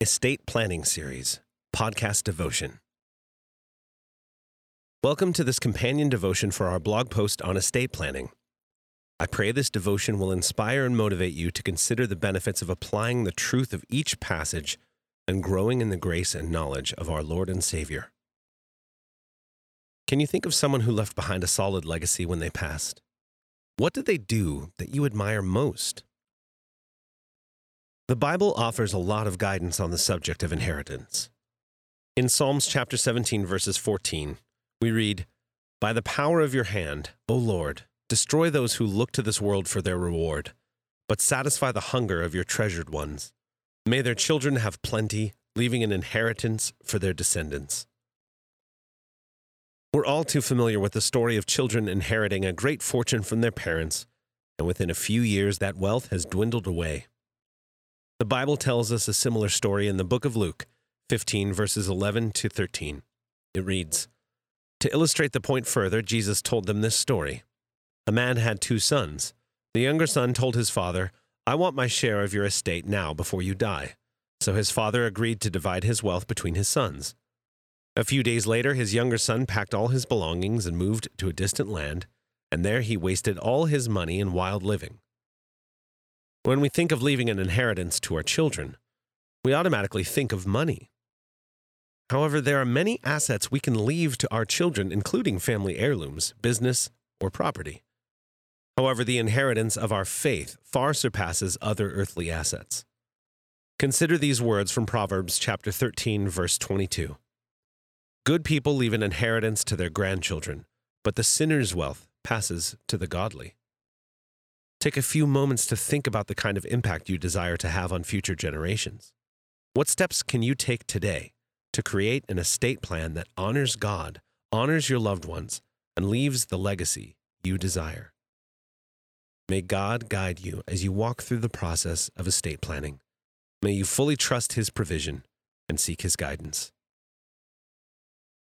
Estate Planning Series, Podcast Devotion. Welcome to this companion devotion for our blog post on estate planning. I pray this devotion will inspire and motivate you to consider the benefits of applying the truth of each passage and growing in the grace and knowledge of our Lord and Savior. Can you think of someone who left behind a solid legacy when they passed? What did they do that you admire most? The Bible offers a lot of guidance on the subject of inheritance. In Psalms chapter 17, verses 14, we read, By the power of your hand, O Lord, destroy those who look to this world for their reward, but satisfy the hunger of your treasured ones. May their children have plenty, leaving an inheritance for their descendants. We're all too familiar with the story of children inheriting a great fortune from their parents, and within a few years that wealth has dwindled away. The Bible tells us a similar story in the book of Luke, 15 verses 11 to 13. It reads To illustrate the point further, Jesus told them this story. A man had two sons. The younger son told his father, I want my share of your estate now before you die. So his father agreed to divide his wealth between his sons. A few days later, his younger son packed all his belongings and moved to a distant land, and there he wasted all his money in wild living. When we think of leaving an inheritance to our children, we automatically think of money. However, there are many assets we can leave to our children, including family heirlooms, business, or property. However, the inheritance of our faith far surpasses other earthly assets. Consider these words from Proverbs chapter 13 verse 22. Good people leave an inheritance to their grandchildren, but the sinner's wealth passes to the godly. Take a few moments to think about the kind of impact you desire to have on future generations. What steps can you take today to create an estate plan that honors God, honors your loved ones, and leaves the legacy you desire? May God guide you as you walk through the process of estate planning. May you fully trust His provision and seek His guidance.